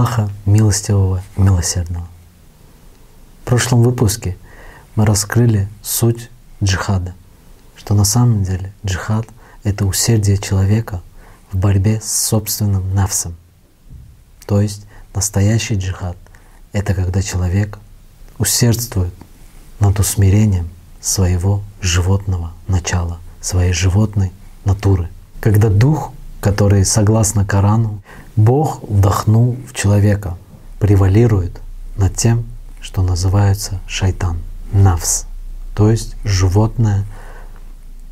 Аллаха Милостивого Милосердного. В прошлом выпуске мы раскрыли суть джихада, что на самом деле джихад — это усердие человека в борьбе с собственным нафсом. То есть настоящий джихад — это когда человек усердствует над усмирением своего животного начала, своей животной натуры. Когда дух, который, согласно Корану, Бог вдохнул в человека, превалирует над тем, что называется шайтан, навс, то есть животная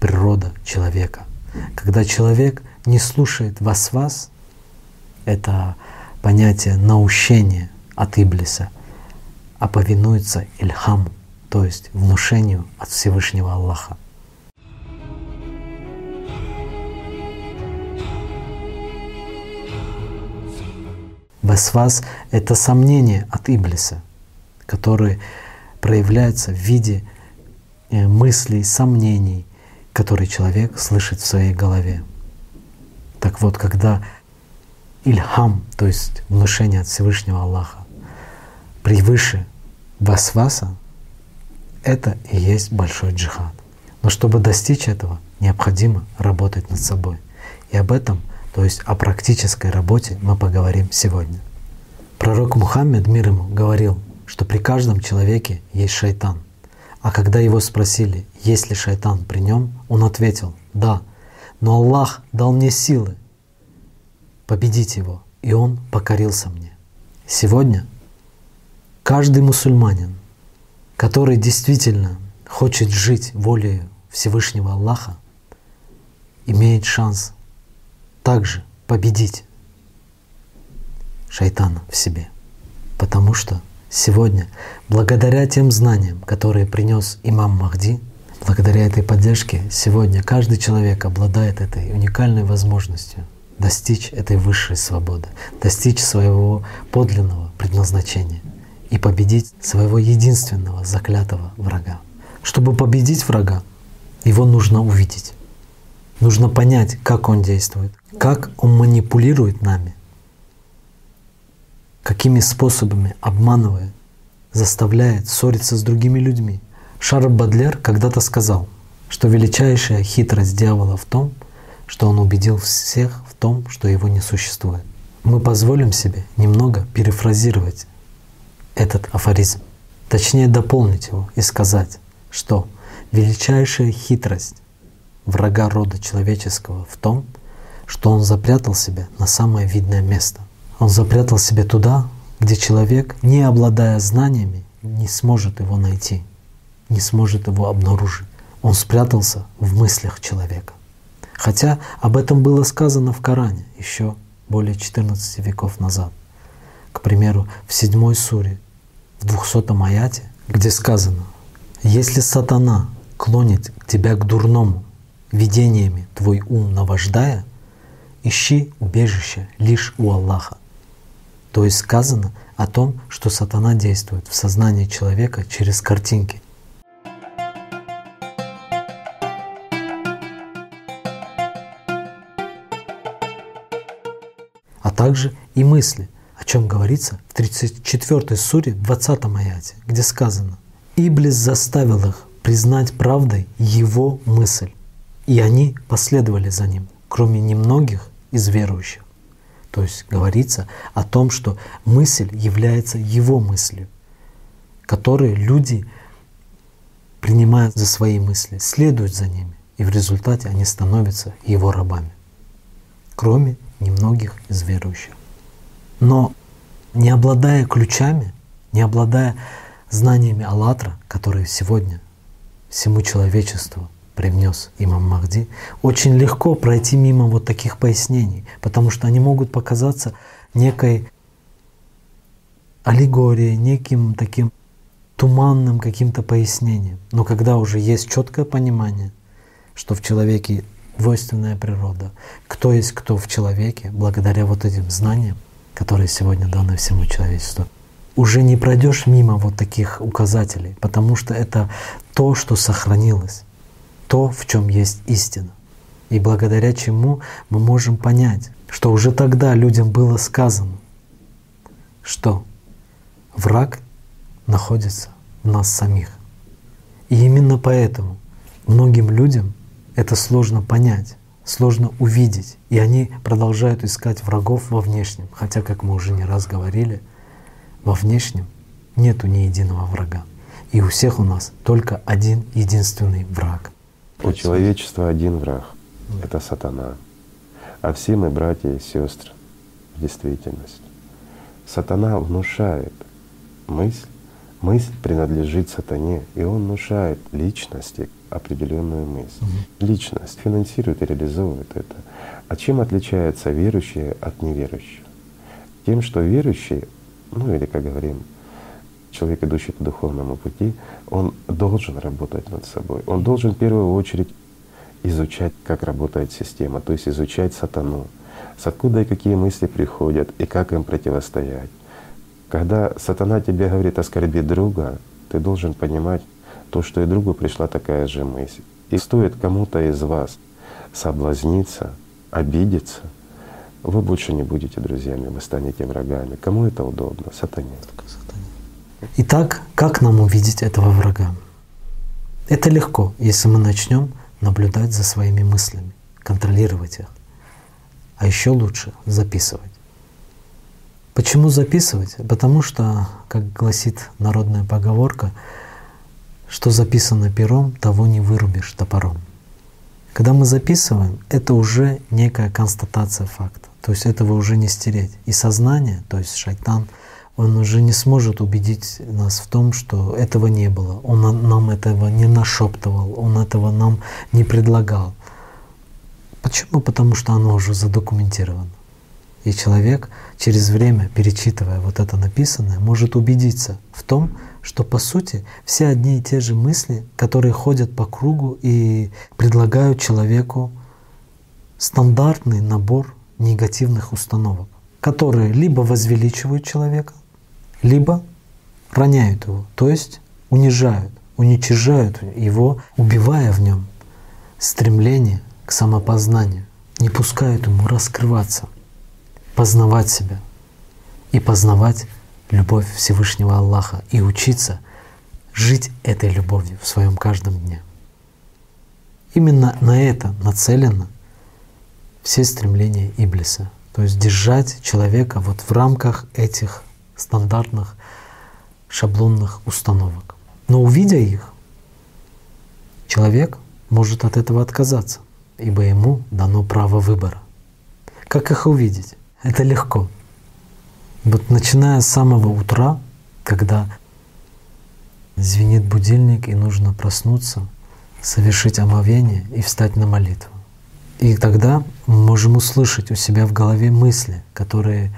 природа человека. Когда человек не слушает вас-вас, это понятие наущения от Иблиса, а повинуется Ильхаму, то есть внушению от Всевышнего Аллаха. Васвас — это сомнение от Иблиса, которые проявляются в виде э, мыслей, сомнений, которые человек слышит в своей голове. Так вот, когда ильхам, то есть внушение от Всевышнего Аллаха, превыше васваса, это и есть большой джихад. Но чтобы достичь этого, необходимо работать над собой. И об этом, то есть о практической работе, мы поговорим сегодня. Пророк Мухаммед, мир ему, говорил, что при каждом человеке есть шайтан. А когда его спросили, есть ли шайтан при нем, он ответил, да, но Аллах дал мне силы победить его, и он покорился мне. Сегодня каждый мусульманин, который действительно хочет жить волей Всевышнего Аллаха, имеет шанс также победить шайтана в себе. Потому что сегодня, благодаря тем знаниям, которые принес имам Махди, благодаря этой поддержке, сегодня каждый человек обладает этой уникальной возможностью достичь этой высшей свободы, достичь своего подлинного предназначения и победить своего единственного заклятого врага. Чтобы победить врага, его нужно увидеть. Нужно понять, как он действует, как он манипулирует нами, какими способами обманывает, заставляет ссориться с другими людьми. Шарль Бадлер когда-то сказал, что величайшая хитрость дьявола в том, что он убедил всех в том, что его не существует. Мы позволим себе немного перефразировать этот афоризм, точнее дополнить его и сказать, что величайшая хитрость врага рода человеческого в том, что он запрятал себя на самое видное место. Он запрятал себя туда, где человек, не обладая знаниями, не сможет его найти, не сможет его обнаружить. Он спрятался в мыслях человека. Хотя об этом было сказано в Коране еще более 14 веков назад. К примеру, в седьмой суре, в 200 аяте, где сказано, «Если сатана клонит тебя к дурному, видениями твой ум наваждая, ищи убежище лишь у Аллаха, то есть сказано о том, что сатана действует в сознании человека через картинки. А также и мысли, о чем говорится в 34 суре 20 аяте, где сказано «Иблис заставил их признать правдой его мысль, и они последовали за ним, кроме немногих из верующих». То есть говорится о том, что мысль является его мыслью, которые люди принимают за свои мысли, следуют за ними, и в результате они становятся его рабами, кроме немногих из верующих. Но не обладая ключами, не обладая знаниями Аллатра, которые сегодня всему человечеству привнес имам Махди, очень легко пройти мимо вот таких пояснений, потому что они могут показаться некой аллегорией, неким таким туманным каким-то пояснением. Но когда уже есть четкое понимание, что в человеке двойственная природа, кто есть кто в человеке, благодаря вот этим знаниям, которые сегодня даны всему человечеству, уже не пройдешь мимо вот таких указателей, потому что это то, что сохранилось то, в чем есть истина. И благодаря чему мы можем понять, что уже тогда людям было сказано, что враг находится в нас самих. И именно поэтому многим людям это сложно понять, сложно увидеть, и они продолжают искать врагов во внешнем. Хотя, как мы уже не раз говорили, во внешнем нету ни единого врага. И у всех у нас только один единственный враг. У человечества один враг — это сатана. А все мы братья и сестры в действительности. Сатана внушает мысль, мысль принадлежит сатане, и он внушает личности определенную мысль. Угу. Личность финансирует и реализовывает это. А чем отличаются верующие от неверующих? Тем, что верующий, ну или, как говорим, человек, идущий по духовному пути, он должен работать над собой. Он должен в первую очередь изучать, как работает система, то есть изучать сатану, с откуда и какие мысли приходят, и как им противостоять. Когда сатана тебе говорит оскорби друга, ты должен понимать то, что и другу пришла такая же мысль. И стоит кому-то из вас соблазниться, обидеться, вы больше не будете друзьями, вы станете врагами. Кому это удобно? Сатане. Итак, как нам увидеть этого врага? Это легко, если мы начнем наблюдать за своими мыслями, контролировать их. А еще лучше записывать. Почему записывать? Потому что, как гласит народная поговорка, что записано пером, того не вырубишь топором. Когда мы записываем, это уже некая констатация факта. То есть этого уже не стереть. И сознание, то есть шайтан, он уже не сможет убедить нас в том, что этого не было. Он нам этого не нашептывал, он этого нам не предлагал. Почему? Потому что оно уже задокументировано. И человек через время, перечитывая вот это написанное, может убедиться в том, что по сути все одни и те же мысли, которые ходят по кругу и предлагают человеку стандартный набор негативных установок, которые либо возвеличивают человека, либо роняют его, то есть унижают, уничижают его, убивая в нем стремление к самопознанию, не пускают ему раскрываться, познавать себя и познавать любовь Всевышнего Аллаха и учиться жить этой любовью в своем каждом дне. Именно на это нацелено все стремления Иблиса. То есть держать человека вот в рамках этих стандартных шаблонных установок. Но увидя их, человек может от этого отказаться, ибо ему дано право выбора. Как их увидеть? Это легко. Вот начиная с самого утра, когда звенит будильник и нужно проснуться, совершить омовение и встать на молитву. И тогда мы можем услышать у себя в голове мысли, которые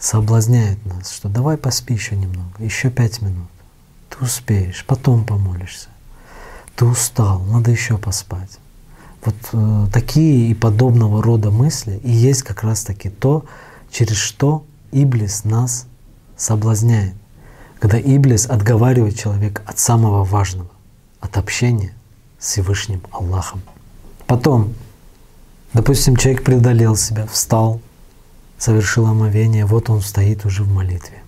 соблазняет нас, что давай поспи еще немного, еще пять минут. Ты успеешь, потом помолишься. Ты устал, надо еще поспать. Вот э, такие и подобного рода мысли и есть как раз таки то, через что Иблис нас соблазняет. Когда Иблис отговаривает человека от самого важного, от общения с Всевышним Аллахом. Потом, допустим, человек преодолел себя, встал, совершил омовение, вот он стоит уже в молитве.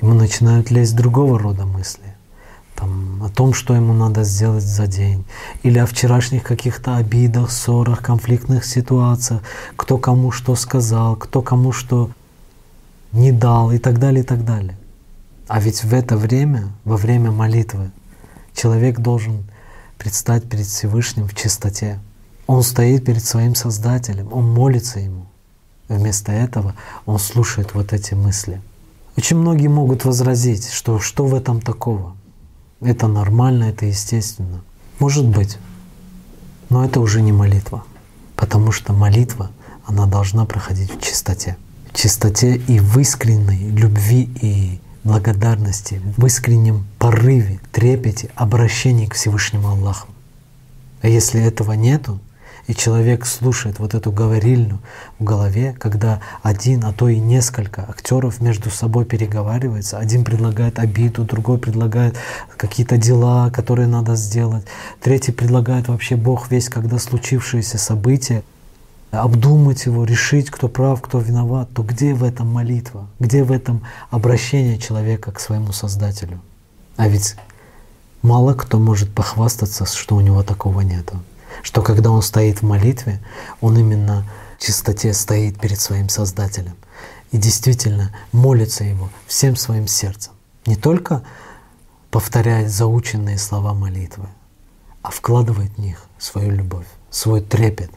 Ему начинают лезть другого рода мысли. Там, о том, что ему надо сделать за день, или о вчерашних каких-то обидах, ссорах, конфликтных ситуациях, кто кому что сказал, кто кому что не дал и так далее, и так далее. А ведь в это время, во время молитвы, человек должен предстать перед Всевышним в чистоте. Он стоит перед своим Создателем, он молится Ему. Вместо этого он слушает вот эти мысли. Очень многие могут возразить, что что в этом такого? Это нормально, это естественно. Может быть, но это уже не молитва, потому что молитва, она должна проходить в чистоте. В чистоте и в искренней любви и благодарности, в искреннем порыве, трепете, обращении к Всевышнему Аллаху. А если этого нету, и человек слушает вот эту говорильню в голове, когда один, а то и несколько актеров между собой переговариваются. Один предлагает обиду, другой предлагает какие-то дела, которые надо сделать, третий предлагает вообще Бог весь, когда случившиеся события обдумать его, решить, кто прав, кто виноват, то где в этом молитва? Где в этом обращение человека к своему Создателю? А ведь мало кто может похвастаться, что у него такого нету. Что когда он стоит в молитве, он именно в чистоте стоит перед своим Создателем и действительно молится Его всем своим сердцем. Не только повторяет заученные слова молитвы, а вкладывает в них свою любовь, свой трепет,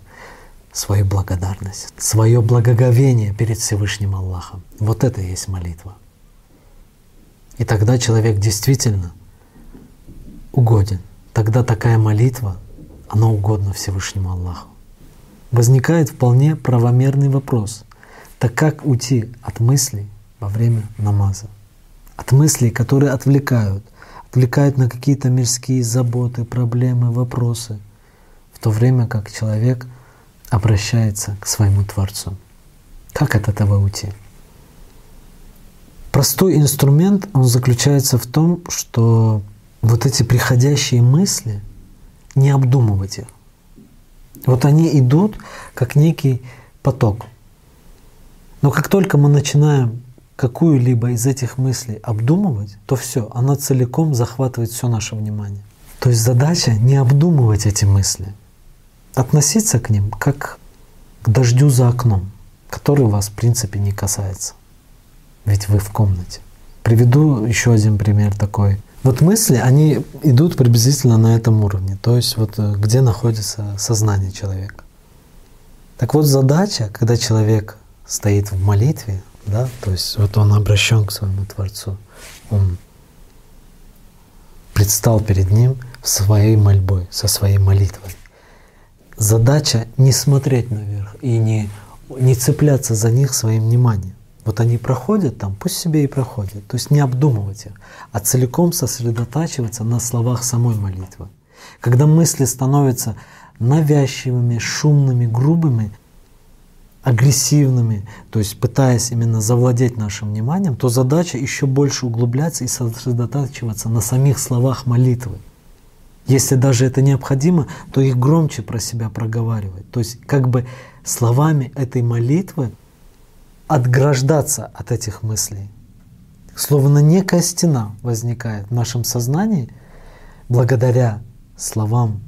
свою благодарность, свое благоговение перед Всевышним Аллахом. Вот это и есть молитва. И тогда человек действительно угоден. Тогда такая молитва, она угодна Всевышнему Аллаху. Возникает вполне правомерный вопрос. Так как уйти от мыслей во время намаза? От мыслей, которые отвлекают, отвлекают на какие-то мирские заботы, проблемы, вопросы, в то время как человек обращается к своему Творцу. Как от этого уйти? Простой инструмент, он заключается в том, что вот эти приходящие мысли, не обдумывать их. Вот они идут как некий поток — но как только мы начинаем какую-либо из этих мыслей обдумывать, то все, она целиком захватывает все наше внимание. То есть задача не обдумывать эти мысли, относиться к ним как к дождю за окном, который вас в принципе не касается. Ведь вы в комнате. Приведу еще один пример такой. Вот мысли, они идут приблизительно на этом уровне, то есть вот э, где находится сознание человека. Так вот задача, когда человек стоит в молитве, да, то есть вот он обращен к своему Творцу, он предстал перед Ним своей мольбой, со своей молитвой. Задача не смотреть наверх и не, не цепляться за них своим вниманием. Вот они проходят там, пусть себе и проходят. То есть не обдумывать их, а целиком сосредотачиваться на словах самой молитвы. Когда мысли становятся навязчивыми, шумными, грубыми, агрессивными, то есть пытаясь именно завладеть нашим вниманием, то задача еще больше углубляться и сосредотачиваться на самих словах молитвы. Если даже это необходимо, то их громче про себя проговаривать. То есть как бы словами этой молитвы отграждаться от этих мыслей. Словно некая стена возникает в нашем сознании благодаря словам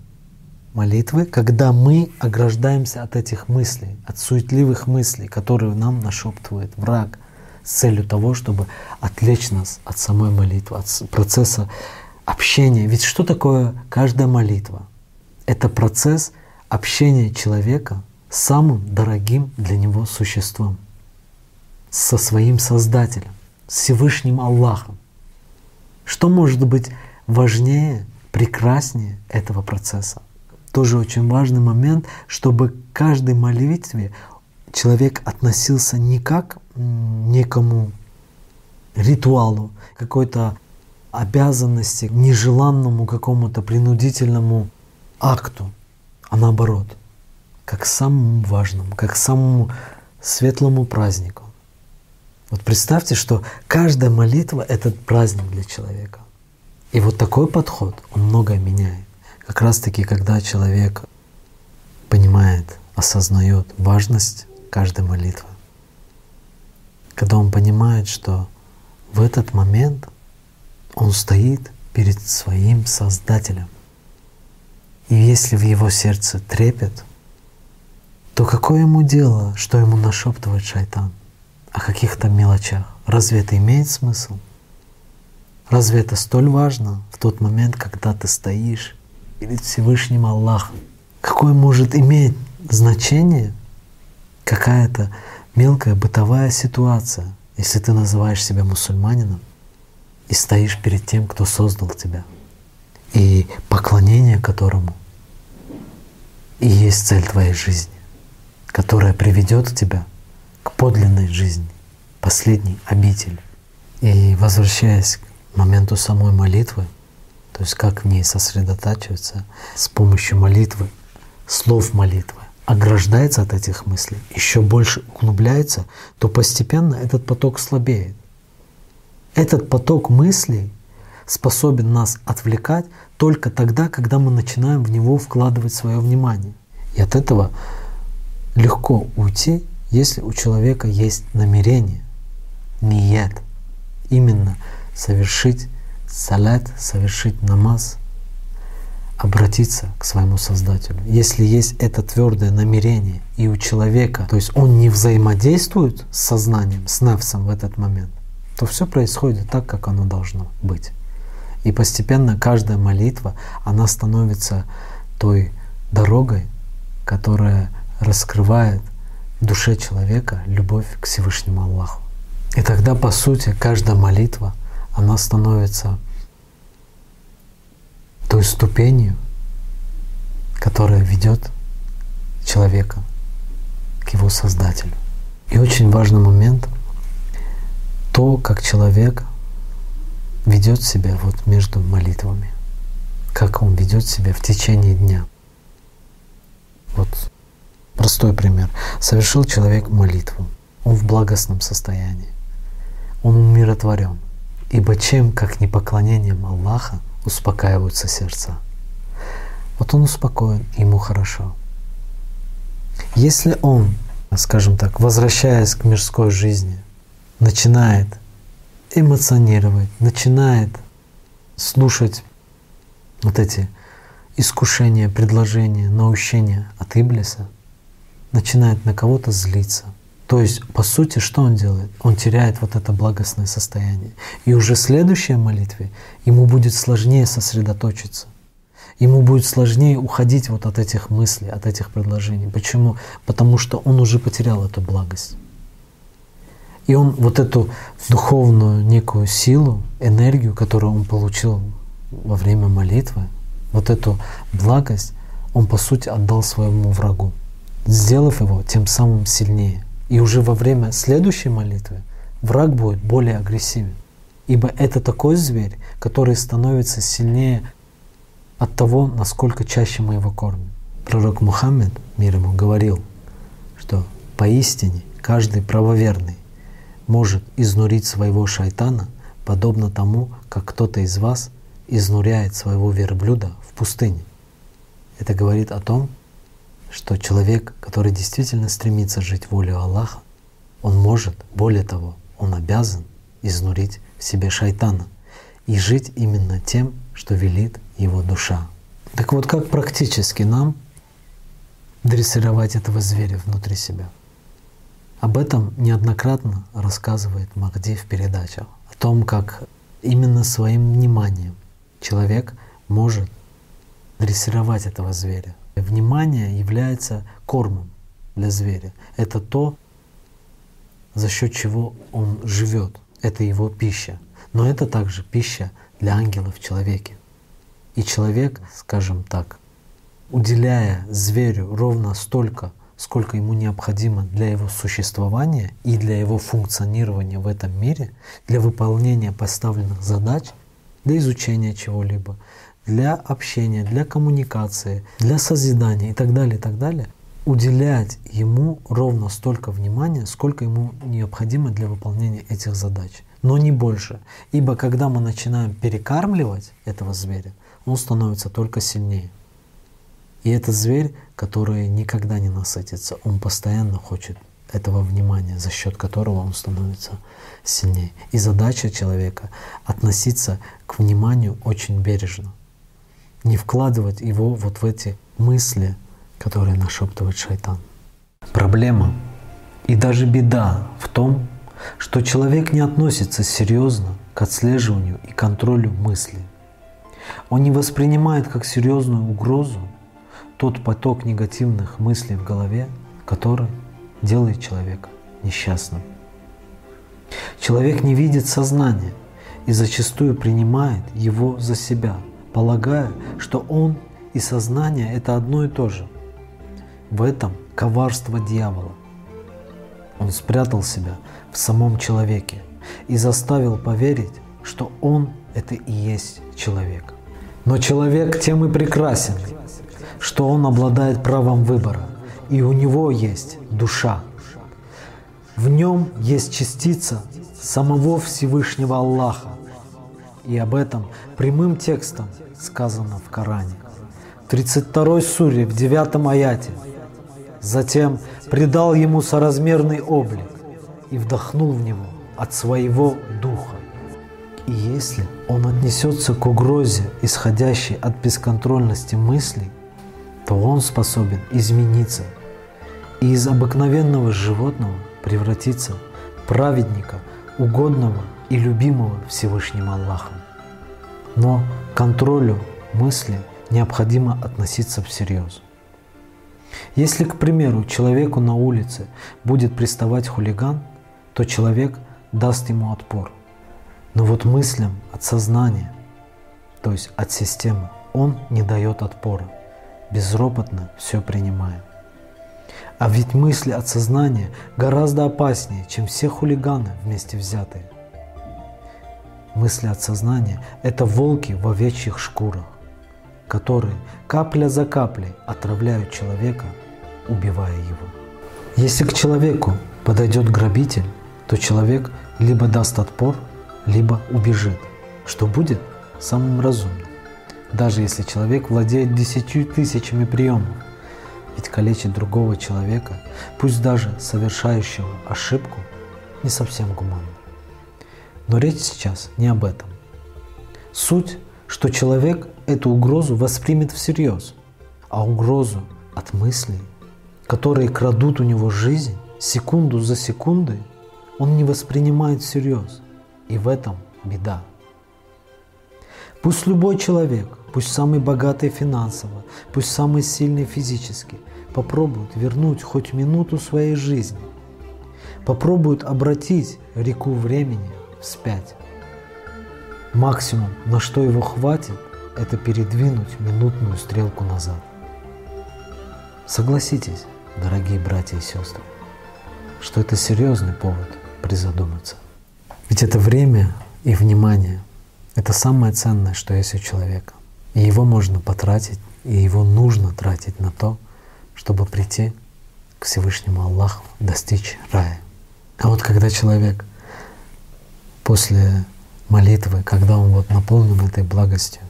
молитвы, когда мы ограждаемся от этих мыслей, от суетливых мыслей, которые нам нашептывает враг с целью того, чтобы отвлечь нас от самой молитвы, от процесса общения. Ведь что такое каждая молитва? Это процесс общения человека с самым дорогим для него существом, со своим Создателем, с Всевышним Аллахом. Что может быть важнее, прекраснее этого процесса? тоже очень важный момент, чтобы к каждой молитве человек относился не как некому ритуалу, какой-то обязанности, нежеланному какому-то принудительному акту, а наоборот, как к самому важному, как к самому светлому празднику. Вот представьте, что каждая молитва — это праздник для человека. И вот такой подход, он многое меняет. Как раз-таки, когда человек понимает, осознает важность каждой молитвы, когда он понимает, что в этот момент он стоит перед своим Создателем. И если в его сердце трепет, то какое ему дело, что ему нашептывает шайтан о каких-то мелочах? Разве это имеет смысл? Разве это столь важно в тот момент, когда ты стоишь перед Всевышним Аллахом. Какое может иметь значение какая-то мелкая бытовая ситуация, если ты называешь себя мусульманином и стоишь перед тем, кто создал тебя, и поклонение которому и есть цель твоей жизни, которая приведет тебя к подлинной жизни, последней обители. И возвращаясь к моменту самой молитвы, то есть как в ней сосредотачиваться с помощью молитвы, слов молитвы, ограждается от этих мыслей, еще больше углубляется, то постепенно этот поток слабеет. Этот поток мыслей способен нас отвлекать только тогда, когда мы начинаем в него вкладывать свое внимание. И от этого легко уйти, если у человека есть намерение, ният, именно совершить салят, совершить намаз, обратиться к своему Создателю. Если есть это твердое намерение и у человека, то есть он не взаимодействует с сознанием, с навсом в этот момент, то все происходит так, как оно должно быть. И постепенно каждая молитва, она становится той дорогой, которая раскрывает душе человека любовь к Всевышнему Аллаху. И тогда, по сути, каждая молитва, она становится той ступенью, которая ведет человека к его Создателю. И очень важный момент — то, как человек ведет себя вот между молитвами, как он ведет себя в течение дня. Вот простой пример. Совершил человек молитву, он в благостном состоянии, он умиротворен. Ибо чем, как не поклонением Аллаха, успокаиваются сердца. Вот он успокоен, ему хорошо. Если он, скажем так, возвращаясь к мирской жизни, начинает эмоционировать, начинает слушать вот эти искушения, предложения, наущения от Иблиса, начинает на кого-то злиться. То есть, по сути, что он делает? Он теряет вот это благостное состояние. И уже в следующей молитве ему будет сложнее сосредоточиться. Ему будет сложнее уходить вот от этих мыслей, от этих предложений. Почему? Потому что он уже потерял эту благость. И он вот эту духовную некую силу, энергию, которую он получил во время молитвы, вот эту благость, он по сути отдал своему врагу, сделав его тем самым сильнее. И уже во время следующей молитвы враг будет более агрессивен. Ибо это такой зверь, который становится сильнее от того, насколько чаще мы его кормим. Пророк Мухаммед, мир ему, говорил, что поистине каждый правоверный может изнурить своего шайтана, подобно тому, как кто-то из вас изнуряет своего верблюда в пустыне. Это говорит о том, что человек, который действительно стремится жить волю Аллаха, он может, более того, он обязан изнурить в себе шайтана и жить именно тем, что велит его душа. Так вот, как практически нам дрессировать этого зверя внутри себя? Об этом неоднократно рассказывает Махди в передачах, о том, как именно своим вниманием человек может дрессировать этого зверя. Внимание является кормом для зверя. Это то, за счет чего он живет. Это его пища. Но это также пища для ангелов в человеке. И человек, скажем так, уделяя зверю ровно столько сколько ему необходимо для его существования и для его функционирования в этом мире, для выполнения поставленных задач, для изучения чего-либо, для общения, для коммуникации, для созидания и так далее, и так далее, уделять ему ровно столько внимания, сколько ему необходимо для выполнения этих задач, но не больше. Ибо когда мы начинаем перекармливать этого зверя, он становится только сильнее. И этот зверь, который никогда не насытится, он постоянно хочет этого внимания, за счет которого он становится сильнее. И задача человека — относиться к вниманию очень бережно. Не вкладывать его вот в эти мысли, которые нашептывает шайтан. Проблема и даже беда в том, что человек не относится серьезно к отслеживанию и контролю мыслей. Он не воспринимает как серьезную угрозу тот поток негативных мыслей в голове, который делает человека несчастным. Человек не видит сознания и зачастую принимает его за себя, полагая, что он и сознание — это одно и то же. В этом коварство дьявола. Он спрятал себя в самом человеке и заставил поверить, что он — это и есть человек. Но человек тем и прекрасен, что он обладает правом выбора, и у него есть душа. В нем есть частица самого Всевышнего Аллаха. И об этом прямым текстом сказано в Коране. В 32 суре, в 9 аяте затем придал ему соразмерный облик и вдохнул в него от своего духа. И если он отнесется к угрозе, исходящей от бесконтрольности мыслей, то он способен измениться и из обыкновенного животного превратиться в праведника, угодного и любимого Всевышним Аллахом. Но к контролю мысли необходимо относиться всерьез. Если, к примеру, человеку на улице будет приставать хулиган, то человек даст ему отпор. Но вот мыслям от сознания, то есть от системы, он не дает отпора, безропотно все принимая. А ведь мысли от сознания гораздо опаснее, чем все хулиганы вместе взятые. Мысли от сознания – это волки в овечьих шкурах, которые капля за каплей отравляют человека, убивая его. Если к человеку подойдет грабитель, то человек либо даст отпор, либо убежит, что будет самым разумным. Даже если человек владеет десятью тысячами приемов, ведь калечить другого человека, пусть даже совершающего ошибку, не совсем гуманно. Но речь сейчас не об этом. Суть, что человек эту угрозу воспримет всерьез, а угрозу от мыслей, которые крадут у него жизнь секунду за секундой, он не воспринимает всерьез. И в этом беда. Пусть любой человек, пусть самый богатый финансово, пусть самый сильный физически, попробует вернуть хоть минуту своей жизни, попробует обратить реку времени вспять. Максимум, на что его хватит, это передвинуть минутную стрелку назад. Согласитесь, дорогие братья и сестры, что это серьезный повод призадуматься. Ведь это время и внимание — это самое ценное, что есть у человека. И его можно потратить, и его нужно тратить на то, чтобы прийти к Всевышнему Аллаху, достичь рая. А вот когда человек после молитвы, когда он вот наполнен этой благостью,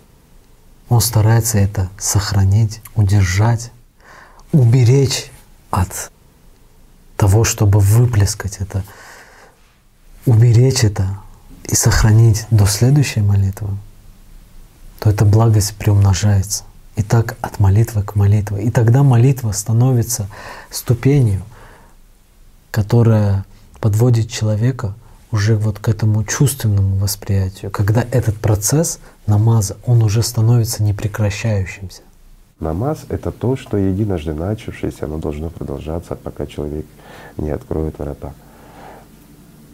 он старается это сохранить, удержать, уберечь от того, чтобы выплескать это, уберечь это и сохранить до следующей молитвы, то эта благость приумножается. И так от молитвы к молитве. И тогда молитва становится ступенью, которая подводит человека уже вот к этому чувственному восприятию, когда этот процесс намаза, он уже становится непрекращающимся. Намаз — это то, что единожды начавшееся, оно должно продолжаться, пока человек не откроет врата.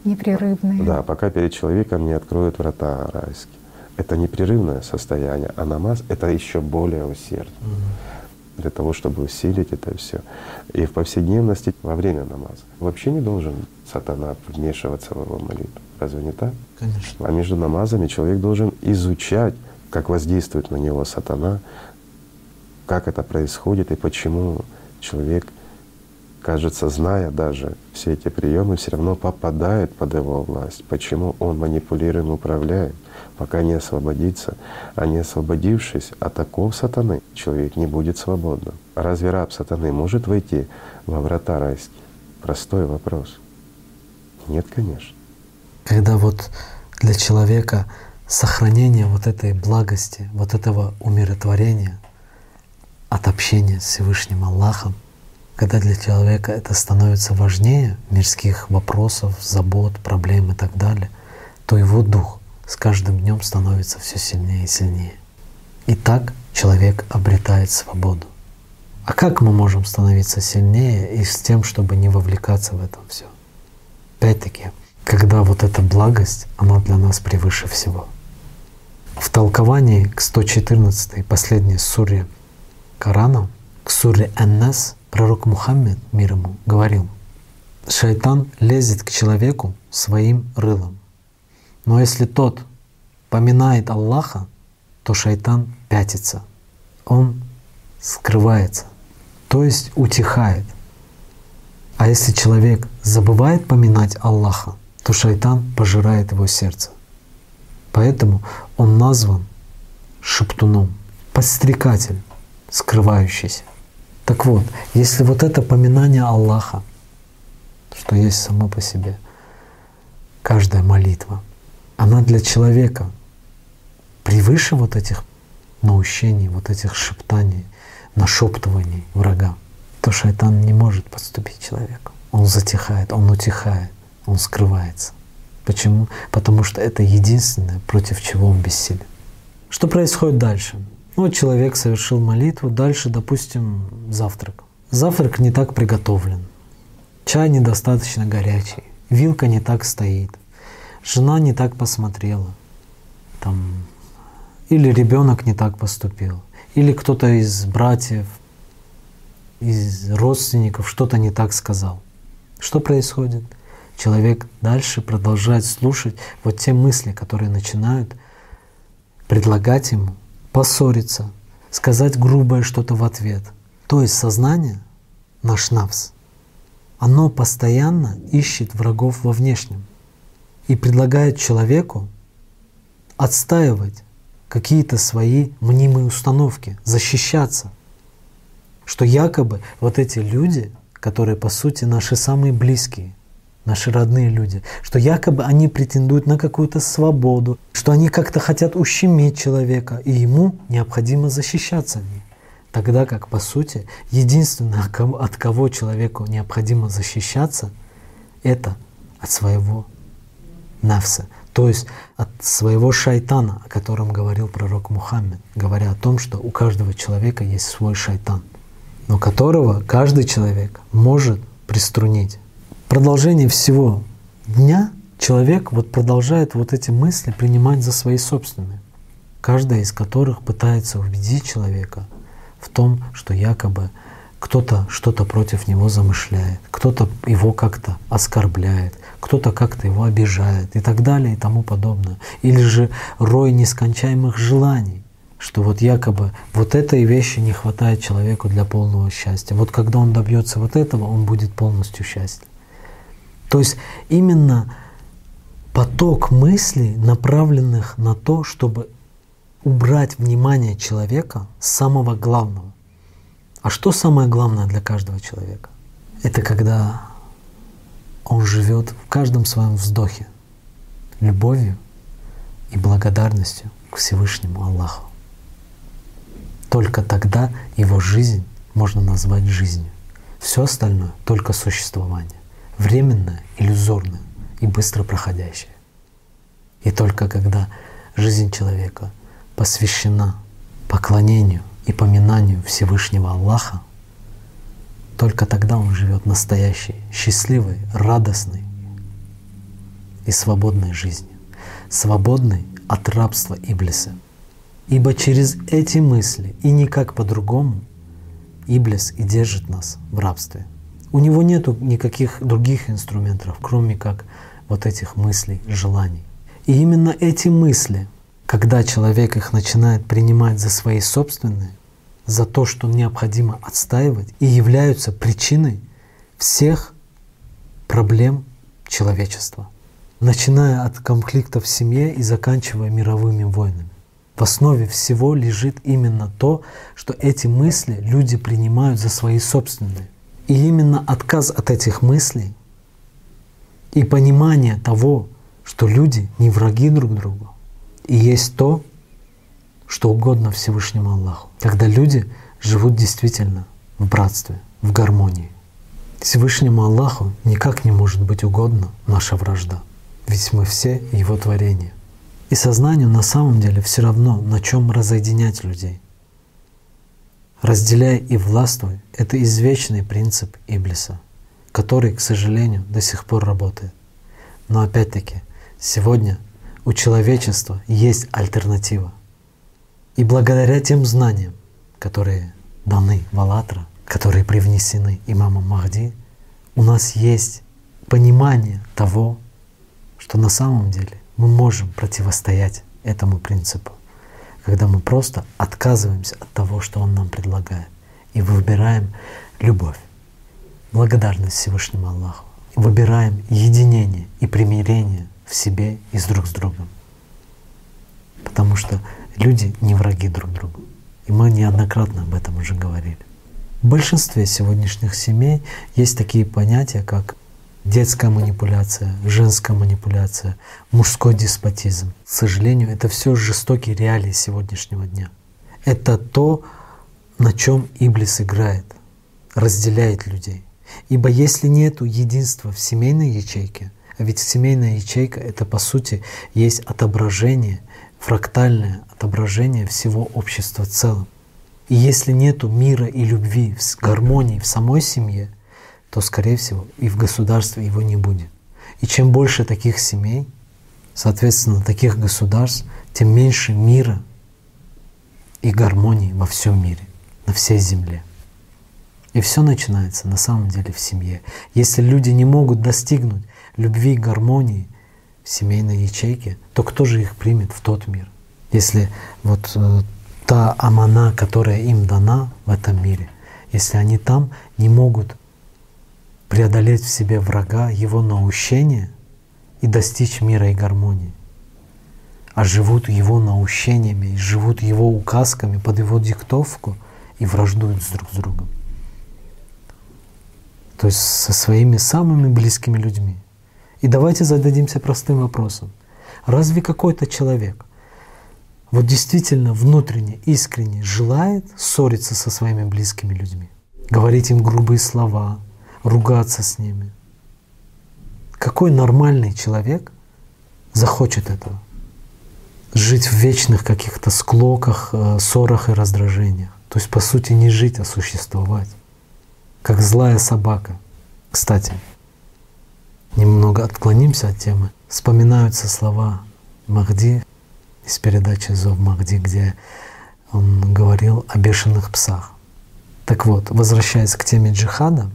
Непрерывные. Да, пока перед человеком не откроют врата райские. Это непрерывное состояние, а намаз — это еще более усердно. Угу. Для того, чтобы усилить это все. И в повседневности во время намаза вообще не должен сатана вмешиваться в его молитву. Разве не так? Конечно. А между намазами человек должен изучать, как воздействует на него сатана, как это происходит и почему человек, кажется, зная даже все эти приемы, все равно попадает под его власть. Почему он манипулируем управляет, пока не освободится. А не освободившись от оков сатаны, человек не будет свободным. Разве раб сатаны может войти во врата райские? Простой вопрос. Нет, конечно. Когда вот для человека сохранение вот этой благости, вот этого умиротворения от общения с Всевышним Аллахом, когда для человека это становится важнее мирских вопросов, забот, проблем и так далее, то его дух с каждым днем становится все сильнее и сильнее. И так человек обретает свободу. А как мы можем становиться сильнее и с тем, чтобы не вовлекаться в это все? Опять-таки, когда вот эта благость, она для нас превыше всего. В толковании к 114 последней суре Корана, к суре Аннас, пророк Мухаммед, мир ему, говорил, шайтан лезет к человеку своим рылом. Но если тот поминает Аллаха, то шайтан пятится, он скрывается, то есть утихает. А если человек забывает поминать Аллаха, то шайтан пожирает его сердце. Поэтому он назван шептуном, подстрекатель, скрывающийся. Так вот, если вот это поминание Аллаха, что есть само по себе, каждая молитва, она для человека превыше вот этих наущений, вот этих шептаний, нашептываний врага, то шайтан не может подступить человеку. Он затихает, он утихает, он скрывается. Почему? Потому что это единственное, против чего он бессилен. Что происходит дальше? Ну, человек совершил молитву, дальше, допустим, завтрак. Завтрак не так приготовлен, чай недостаточно горячий, вилка не так стоит, жена не так посмотрела, там, или ребенок не так поступил, или кто-то из братьев, из родственников что-то не так сказал. Что происходит? Человек дальше продолжает слушать вот те мысли, которые начинают предлагать ему поссориться, сказать грубое что-то в ответ. То есть сознание, наш навс, оно постоянно ищет врагов во внешнем и предлагает человеку отстаивать какие-то свои мнимые установки, защищаться, что якобы вот эти люди, которые по сути наши самые близкие, наши родные люди, что якобы они претендуют на какую-то свободу, что они как-то хотят ущемить человека, и ему необходимо защищаться от них. Тогда как, по сути, единственное, от кого человеку необходимо защищаться, это от своего нафса, то есть от своего шайтана, о котором говорил пророк Мухаммед, говоря о том, что у каждого человека есть свой шайтан, но которого каждый человек может приструнить. Продолжении всего дня человек вот продолжает вот эти мысли принимать за свои собственные, каждая из которых пытается убедить человека в том, что якобы кто-то что-то против него замышляет, кто-то его как-то оскорбляет, кто-то как-то его обижает и так далее и тому подобное. Или же рой нескончаемых желаний, что вот якобы вот этой вещи не хватает человеку для полного счастья. Вот когда он добьется вот этого, он будет полностью счастлив. То есть именно поток мыслей, направленных на то, чтобы убрать внимание человека с самого главного. А что самое главное для каждого человека? Это когда он живет в каждом своем вздохе любовью и благодарностью к Всевышнему Аллаху. Только тогда его жизнь можно назвать жизнью. Все остальное — только существование временное, иллюзорное и быстро проходящее. И только когда жизнь человека посвящена поклонению и поминанию Всевышнего Аллаха, только тогда он живет настоящей, счастливой, радостной и свободной жизнью, свободной от рабства Иблиса. Ибо через эти мысли и никак по-другому Иблис и держит нас в рабстве – у него нет никаких других инструментов, кроме как вот этих мыслей, желаний. И именно эти мысли, когда человек их начинает принимать за свои собственные, за то, что необходимо отстаивать, и являются причиной всех проблем человечества, начиная от конфликтов в семье и заканчивая мировыми войнами. В основе всего лежит именно то, что эти мысли люди принимают за свои собственные. И именно отказ от этих мыслей и понимание того, что люди не враги друг другу, и есть то, что угодно Всевышнему Аллаху. Когда люди живут действительно в братстве, в гармонии. Всевышнему Аллаху никак не может быть угодно наша вражда, ведь мы все Его творения. И сознанию на самом деле все равно, на чем разъединять людей. Разделяй и властвуй — это извечный принцип Иблиса, который, к сожалению, до сих пор работает. Но опять-таки, сегодня у человечества есть альтернатива. И благодаря тем знаниям, которые даны в Аллатра, которые привнесены имамом Махди, у нас есть понимание того, что на самом деле мы можем противостоять этому принципу когда мы просто отказываемся от того, что Он нам предлагает, и выбираем любовь, благодарность Всевышнему Аллаху, выбираем единение и примирение в себе и с друг с другом. Потому что люди не враги друг другу. И мы неоднократно об этом уже говорили. В большинстве сегодняшних семей есть такие понятия, как детская манипуляция, женская манипуляция, мужской деспотизм. К сожалению, это все жестокие реалии сегодняшнего дня. Это то, на чем Иблис играет, разделяет людей. Ибо если нет единства в семейной ячейке, а ведь семейная ячейка — это по сути есть отображение, фрактальное отображение всего общества в целом. И если нету мира и любви, гармонии в самой семье, то, скорее всего, и в государстве его не будет. И чем больше таких семей, соответственно, таких государств, тем меньше мира и гармонии во всем мире, на всей земле. И все начинается на самом деле в семье. Если люди не могут достигнуть любви и гармонии семейной ячейке, то кто же их примет в тот мир? Если вот э, та амана, которая им дана в этом мире, если они там не могут преодолеть в себе врага, его наущение и достичь мира и гармонии, а живут его наущениями, живут его указками под его диктовку и враждуют друг с другом. То есть со своими самыми близкими людьми. И давайте зададимся простым вопросом. Разве какой-то человек вот действительно внутренне, искренне желает ссориться со своими близкими людьми? Говорить им грубые слова, ругаться с ними. Какой нормальный человек захочет этого? Жить в вечных каких-то склоках, э, ссорах и раздражениях. То есть, по сути, не жить, а существовать. Как злая собака. Кстати, немного отклонимся от темы. Вспоминаются слова Махди из передачи «Зов Махди», где он говорил о бешеных псах. Так вот, возвращаясь к теме джихада,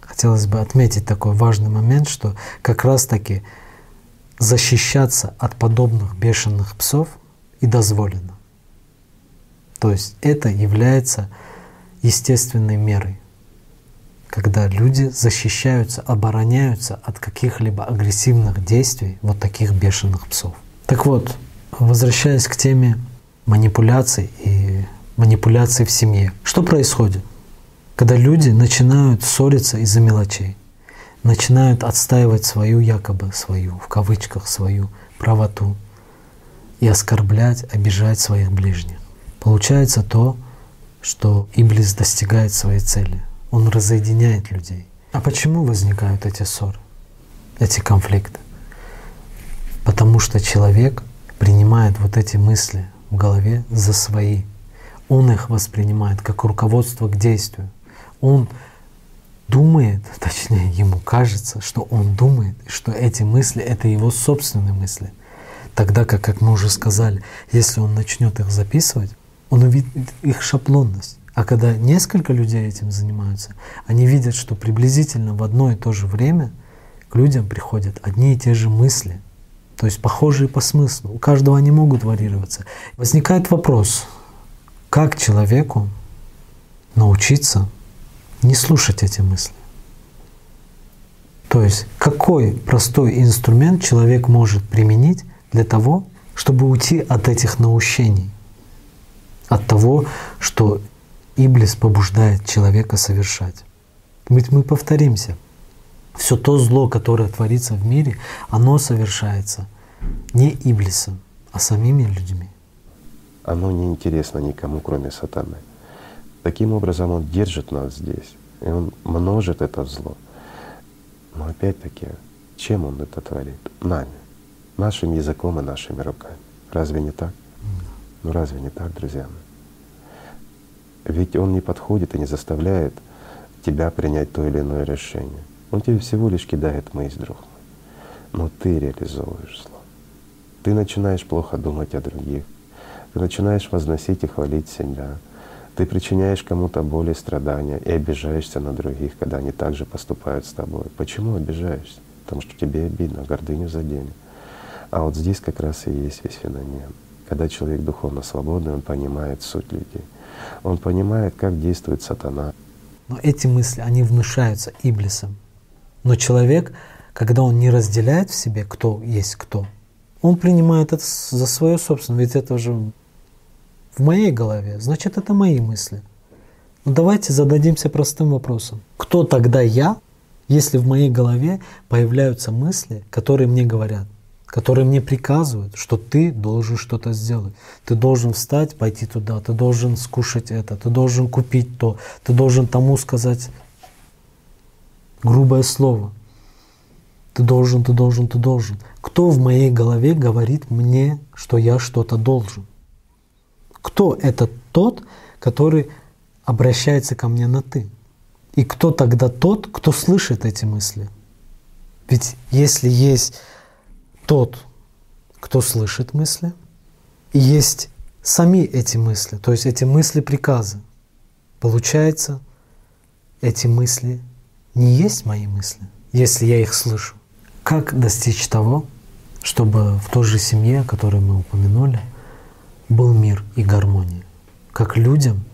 хотелось бы отметить такой важный момент, что как раз-таки защищаться от подобных бешеных псов и дозволено. То есть это является естественной мерой, когда люди защищаются, обороняются от каких-либо агрессивных действий вот таких бешеных псов. Так вот, возвращаясь к теме манипуляций и манипуляций в семье, что происходит? Когда люди начинают ссориться из-за мелочей, начинают отстаивать свою якобы свою, в кавычках свою правоту и оскорблять, обижать своих ближних. Получается то, что Иблис достигает своей цели. Он разъединяет людей. А почему возникают эти ссоры, эти конфликты? Потому что человек принимает вот эти мысли в голове за свои. Он их воспринимает как руководство к действию он думает, точнее, ему кажется, что он думает, что эти мысли — это его собственные мысли. Тогда как, как мы уже сказали, если он начнет их записывать, он увидит их шаблонность. А когда несколько людей этим занимаются, они видят, что приблизительно в одно и то же время к людям приходят одни и те же мысли, то есть похожие по смыслу. У каждого они могут варьироваться. Возникает вопрос, как человеку научиться не слушать эти мысли. То есть какой простой инструмент человек может применить для того, чтобы уйти от этих наущений, от того, что Иблис побуждает человека совершать. Ведь мы повторимся. Все то зло, которое творится в мире, оно совершается не Иблисом, а самими людьми. Оно не интересно никому, кроме сатаны. Таким образом, Он держит нас здесь, и Он множит это зло. Но опять-таки, чем Он это творит? Нами, нашим языком и нашими руками. Разве не так? Ну разве не так, друзья мои? Ведь Он не подходит и не заставляет тебя принять то или иное решение. Он тебе всего лишь кидает мысль, друг мой. Но ты реализовываешь зло. Ты начинаешь плохо думать о других. Ты начинаешь возносить и хвалить себя. Ты причиняешь кому-то боль и страдания и обижаешься на других, когда они также поступают с тобой. Почему обижаешься? Потому что тебе обидно, гордыню задели. А вот здесь как раз и есть весь феномен. Когда человек духовно свободный, он понимает суть людей. Он понимает, как действует сатана. Но эти мысли, они внушаются Иблисом. Но человек, когда он не разделяет в себе, кто есть кто, он принимает это за свое собственное. Ведь это же в моей голове, значит, это мои мысли. Ну давайте зададимся простым вопросом. Кто тогда я, если в моей голове появляются мысли, которые мне говорят, которые мне приказывают, что ты должен что-то сделать. Ты должен встать, пойти туда, ты должен скушать это, ты должен купить то, ты должен тому сказать грубое слово. Ты должен, ты должен, ты должен. Кто в моей голове говорит мне, что я что-то должен? Кто это тот, который обращается ко мне на «ты»? И кто тогда тот, кто слышит эти мысли? Ведь если есть тот, кто слышит мысли, и есть сами эти мысли, то есть эти мысли приказы, получается, эти мысли не есть мои мысли, если я их слышу. Как достичь того, чтобы в той же семье, которую мы упомянули, был мир и гармония? Как людям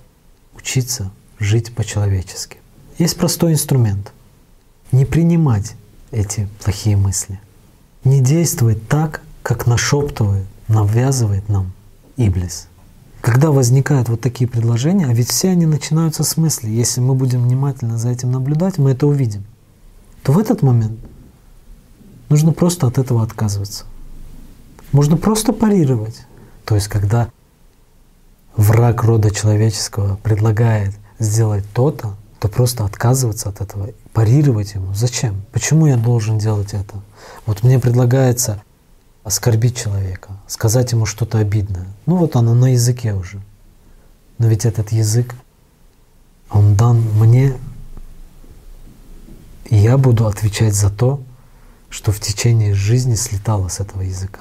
учиться жить по-человечески? Есть простой инструмент. Не принимать эти плохие мысли. Не действовать так, как нашептывает, навязывает нам Иблис. Когда возникают вот такие предложения, а ведь все они начинаются с мысли, если мы будем внимательно за этим наблюдать, мы это увидим, то в этот момент нужно просто от этого отказываться. Можно просто парировать. То есть, когда враг рода человеческого предлагает сделать то-то, то просто отказываться от этого, парировать ему. Зачем? Почему я должен делать это? Вот мне предлагается оскорбить человека, сказать ему что-то обидное. Ну вот оно на языке уже. Но ведь этот язык, он дан мне, и я буду отвечать за то, что в течение жизни слетало с этого языка.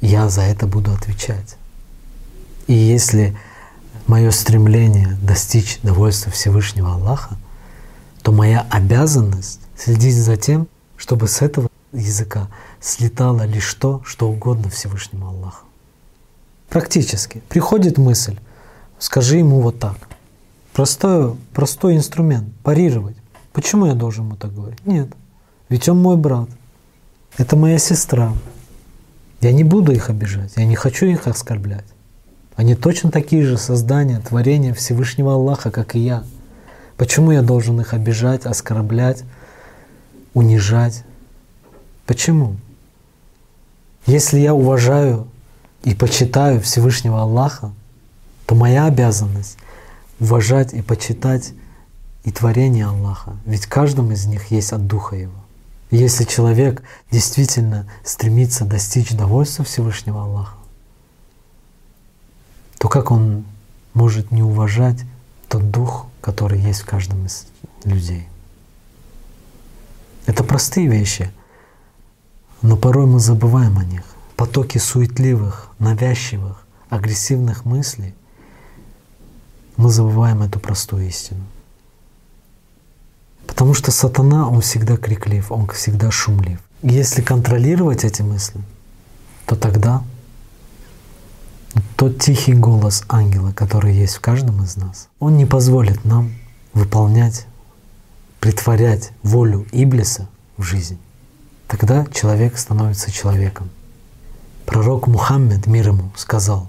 Я за это буду отвечать. И если мое стремление достичь довольства Всевышнего Аллаха, то моя обязанность следить за тем, чтобы с этого языка слетало лишь то, что угодно Всевышнему Аллаху. Практически. Приходит мысль, скажи ему вот так. Простой, простой инструмент, парировать. Почему я должен ему так говорить? Нет. Ведь он мой брат. Это моя сестра. Я не буду их обижать, я не хочу их оскорблять. Они точно такие же создания, творения Всевышнего Аллаха, как и я. Почему я должен их обижать, оскорблять, унижать? Почему? Если я уважаю и почитаю Всевышнего Аллаха, то моя обязанность уважать и почитать и творение Аллаха. Ведь в каждом из них есть от Духа Его. Если человек действительно стремится достичь довольства Всевышнего Аллаха, то как он может не уважать тот дух, который есть в каждом из людей? Это простые вещи, но порой мы забываем о них. Потоки суетливых, навязчивых, агрессивных мыслей, мы забываем эту простую истину. Потому что сатана, он всегда криклив, он всегда шумлив. Если контролировать эти мысли, то тогда тот тихий голос ангела, который есть в каждом из нас, он не позволит нам выполнять, притворять волю Иблиса в жизнь. Тогда человек становится человеком. Пророк Мухаммед, мир ему, сказал,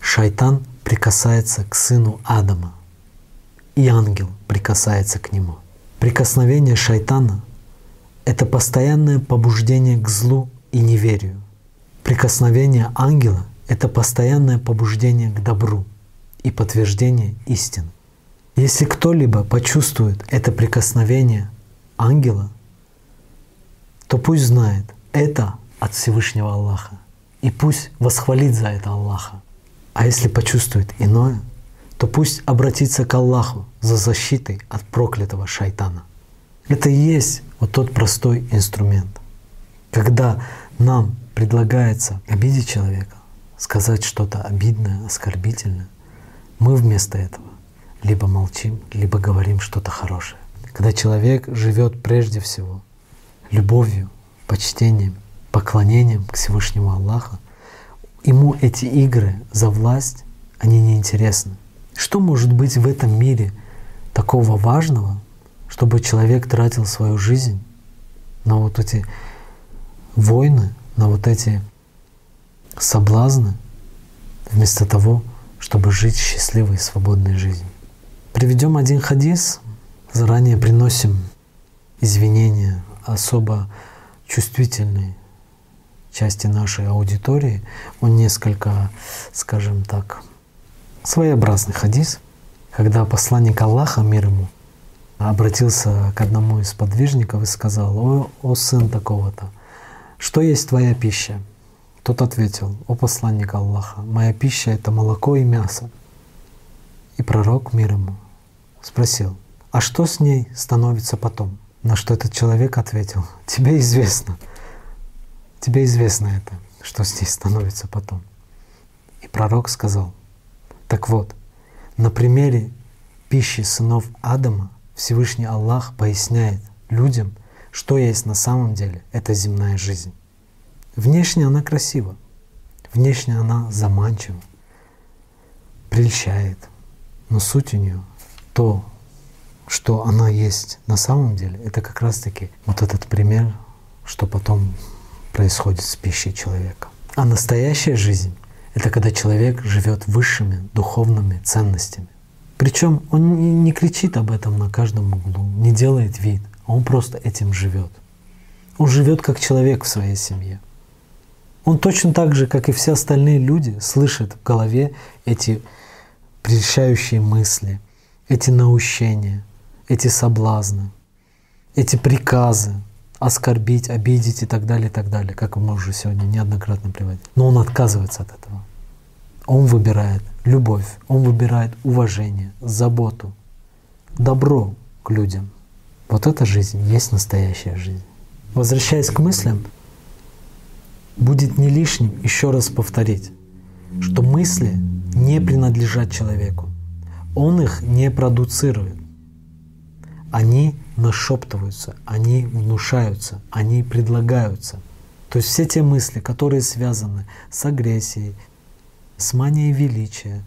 шайтан прикасается к сыну Адама, и ангел прикасается к нему. Прикосновение шайтана — это постоянное побуждение к злу и неверию. Прикосновение ангела — это постоянное побуждение к добру и подтверждение истин. Если кто-либо почувствует это прикосновение ангела, то пусть знает, это от Всевышнего Аллаха. И пусть восхвалит за это Аллаха. А если почувствует иное, то пусть обратится к Аллаху за защитой от проклятого шайтана. Это и есть вот тот простой инструмент. Когда нам предлагается обидеть человека, сказать что-то обидное, оскорбительное, мы вместо этого либо молчим, либо говорим что-то хорошее. Когда человек живет прежде всего любовью, почтением, поклонением к Всевышнему Аллаху, ему эти игры за власть, они неинтересны. Что может быть в этом мире такого важного, чтобы человек тратил свою жизнь на вот эти войны, на вот эти соблазны, вместо того, чтобы жить счастливой и свободной жизнью. Приведем один хадис, заранее приносим извинения особо чувствительной части нашей аудитории. Он несколько, скажем так, своеобразный хадис, когда посланник Аллаха, мир ему, обратился к одному из подвижников и сказал, «О, о сын такого-то, что есть твоя пища?» Тот ответил, «О посланник Аллаха, моя пища — это молоко и мясо». И пророк, мир ему, спросил, «А что с ней становится потом?» На что этот человек ответил, «Тебе известно, тебе известно это, что с ней становится потом». И пророк сказал, «Так вот, на примере пищи сынов Адама Всевышний Аллах поясняет людям, что есть на самом деле эта земная жизнь. Внешне она красива, внешне она заманчива, прельщает, но суть у нее то, что она есть на самом деле, это как раз-таки вот этот пример, что потом происходит с пищей человека. А настоящая жизнь — это когда человек живет высшими духовными ценностями. Причем он не кричит об этом на каждом углу, не делает вид, а он просто этим живет. Он живет как человек в своей семье. Он точно так же, как и все остальные люди, слышит в голове эти прельщающие мысли, эти наущения, эти соблазны, эти приказы оскорбить, обидеть и так далее, и так далее, как мы уже сегодня неоднократно приводили. Но он отказывается от этого. Он выбирает любовь, он выбирает уважение, заботу, добро к людям. Вот эта жизнь есть настоящая жизнь. Возвращаясь к мыслям, будет не лишним еще раз повторить, что мысли не принадлежат человеку. Он их не продуцирует. Они нашептываются, они внушаются, они предлагаются. То есть все те мысли, которые связаны с агрессией, с манией величия,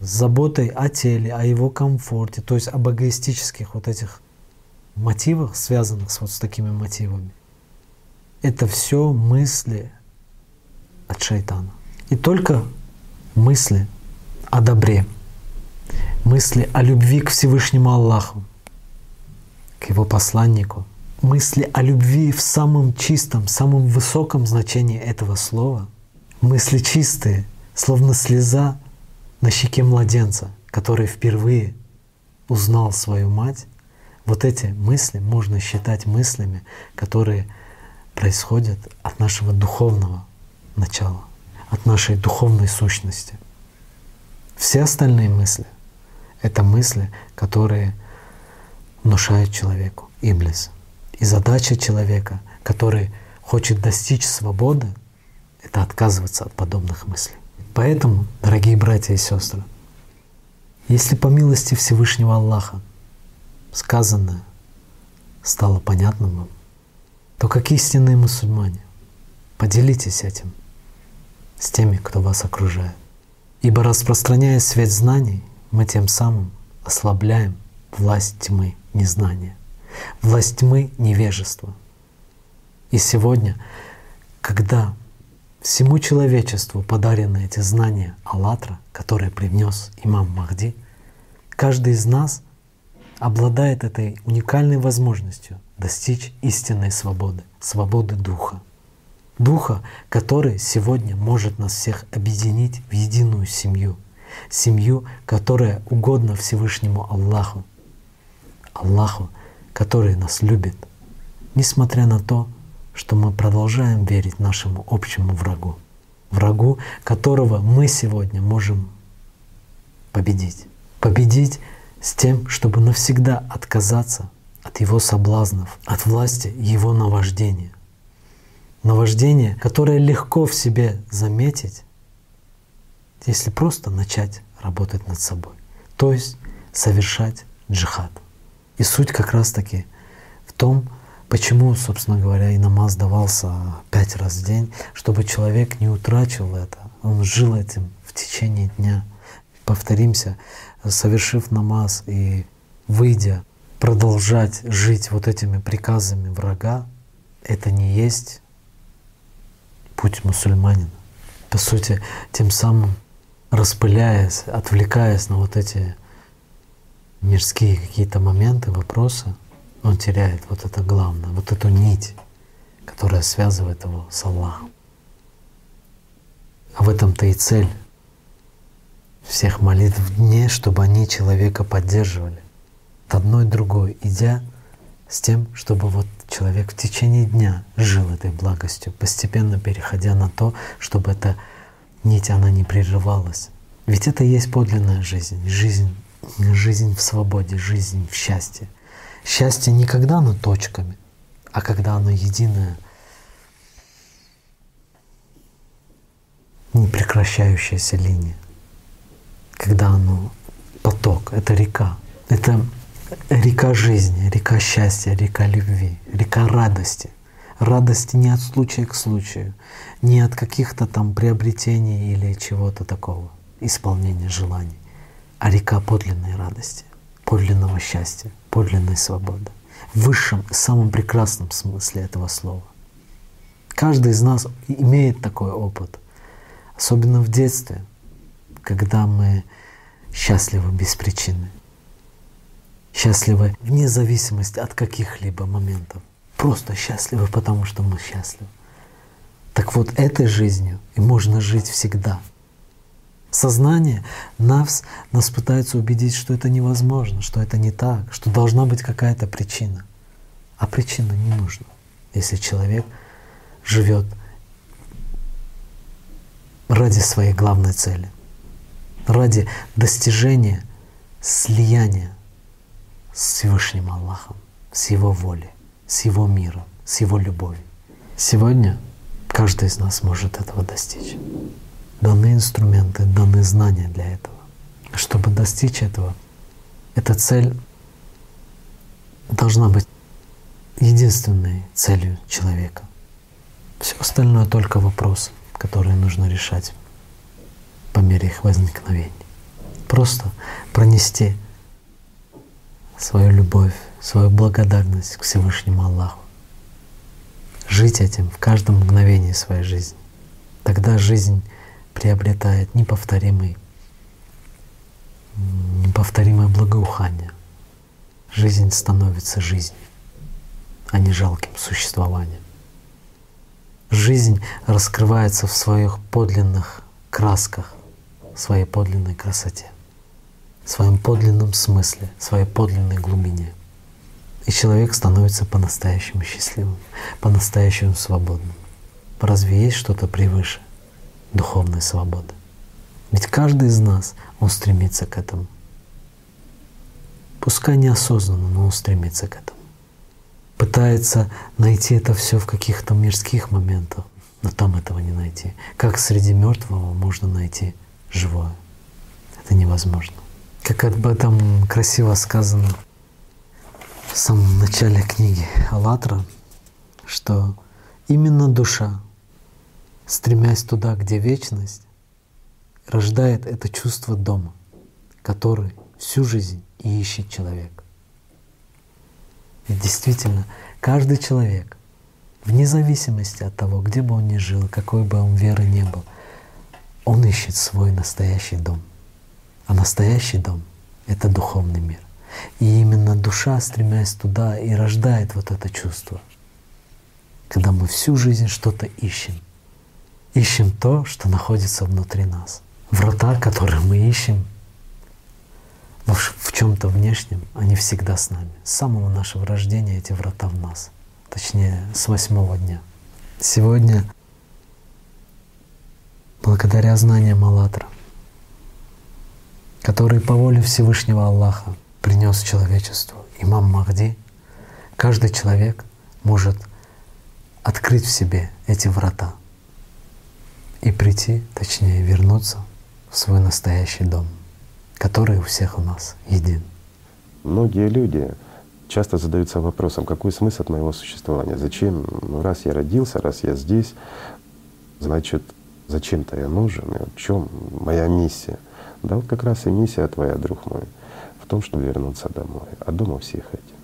с заботой о теле, о его комфорте, то есть об эгоистических вот этих мотивах, связанных с вот с такими мотивами. Это все мысли от шайтана. И только мысли о добре, мысли о любви к Всевышнему Аллаху, к Его посланнику, мысли о любви в самом чистом, самом высоком значении этого слова — Мысли чистые, словно слеза на щеке младенца, который впервые узнал свою мать. Вот эти мысли можно считать мыслями, которые происходят от нашего духовного начала, от нашей духовной сущности. Все остальные мысли — это мысли, которые внушают человеку Иблис. И задача человека, который хочет достичь свободы, это отказываться от подобных мыслей. Поэтому, дорогие братья и сестры, если по милости Всевышнего Аллаха сказанное стало понятным вам, то как истинные мусульмане, поделитесь этим с теми, кто вас окружает. Ибо распространяя свет знаний, мы тем самым ослабляем власть тьмы незнания, власть тьмы невежества. И сегодня, когда Всему человечеству подарены эти знания Аллатра, которые привнес имам Махди. Каждый из нас обладает этой уникальной возможностью достичь истинной свободы, свободы Духа. Духа, который сегодня может нас всех объединить в единую семью. Семью, которая угодна Всевышнему Аллаху. Аллаху, который нас любит, несмотря на то, что мы продолжаем верить нашему общему врагу, врагу, которого мы сегодня можем победить. Победить с тем, чтобы навсегда отказаться от его соблазнов, от власти его наваждения. Наваждение, которое легко в себе заметить, если просто начать работать над собой, то есть совершать джихад. И суть как раз-таки в том, Почему, собственно говоря, и намаз давался пять раз в день, чтобы человек не утрачивал это, он жил этим в течение дня. Повторимся, совершив намаз и выйдя, продолжать жить вот этими приказами врага, это не есть путь мусульманина. По сути, тем самым распыляясь, отвлекаясь на вот эти мирские какие-то моменты, вопросы, он теряет вот это главное, вот эту нить, которая связывает его с Аллахом. А в этом-то и цель всех молитв в дне, чтобы они человека поддерживали. От одной другой, идя с тем, чтобы вот человек в течение дня жил этой благостью, постепенно переходя на то, чтобы эта нить, она не прерывалась. Ведь это и есть подлинная жизнь, жизнь, жизнь в свободе, жизнь в счастье. Счастье не когда оно точками, а когда оно единое, непрекращающаяся линия. Когда оно поток, это река, это река жизни, река счастья, река любви, река радости. Радости не от случая к случаю, не от каких-то там приобретений или чего-то такого, исполнения желаний, а река подлинной радости, подлинного счастья, подлинной свободы. В высшем, самом прекрасном смысле этого слова. Каждый из нас имеет такой опыт, особенно в детстве, когда мы счастливы без причины счастливы вне зависимости от каких-либо моментов. Просто счастливы, потому что мы счастливы. Так вот, этой жизнью и можно жить всегда. Сознание нас, нас пытается убедить, что это невозможно, что это не так, что должна быть какая-то причина. А причина не нужна, если человек живет ради своей главной цели, ради достижения слияния с Всевышним Аллахом, с Его волей, с Его миром, с Его любовью. Сегодня каждый из нас может этого достичь. Даны инструменты, даны знания для этого. Чтобы достичь этого, эта цель должна быть единственной целью человека. Все остальное только вопросы, которые нужно решать по мере их возникновения. Просто пронести свою любовь, свою благодарность к Всевышнему Аллаху. Жить этим в каждом мгновении своей жизни. Тогда жизнь приобретает неповторимый, неповторимое благоухание. Жизнь становится жизнью, а не жалким существованием. Жизнь раскрывается в своих подлинных красках, в своей подлинной красоте своем подлинном смысле, своей подлинной глубине. И человек становится по-настоящему счастливым, по-настоящему свободным. Разве есть что-то превыше духовной свободы? Ведь каждый из нас, он стремится к этому. Пускай неосознанно, но он стремится к этому. Пытается найти это все в каких-то мирских моментах, но там этого не найти. Как среди мертвого можно найти живое? Это невозможно как об этом красиво сказано в самом начале книги «АЛЛАТРА», что именно душа, стремясь туда, где вечность, рождает это чувство дома, который всю жизнь и ищет человек. И действительно, каждый человек, вне зависимости от того, где бы он ни жил, какой бы он веры ни был, он ищет свой настоящий дом. А настоящий дом — это духовный мир. И именно душа, стремясь туда, и рождает вот это чувство. Когда мы всю жизнь что-то ищем. Ищем то, что находится внутри нас. Врата, которые мы ищем в чем-то внешнем, они всегда с нами. С самого нашего рождения эти врата в нас. Точнее, с восьмого дня. Сегодня, благодаря знаниям «АЛЛАТРА», который по воле Всевышнего Аллаха принес человечеству имам Махди, каждый человек может открыть в себе эти врата и прийти, точнее вернуться в свой настоящий дом, который у всех у нас един. Многие люди часто задаются вопросом, какой смысл моего существования? Зачем? Ну, раз я родился, раз я здесь, значит, зачем-то я нужен? И в чем моя миссия? Да вот как раз и миссия твоя, друг мой, в том, чтобы вернуться домой. А дома всех этих.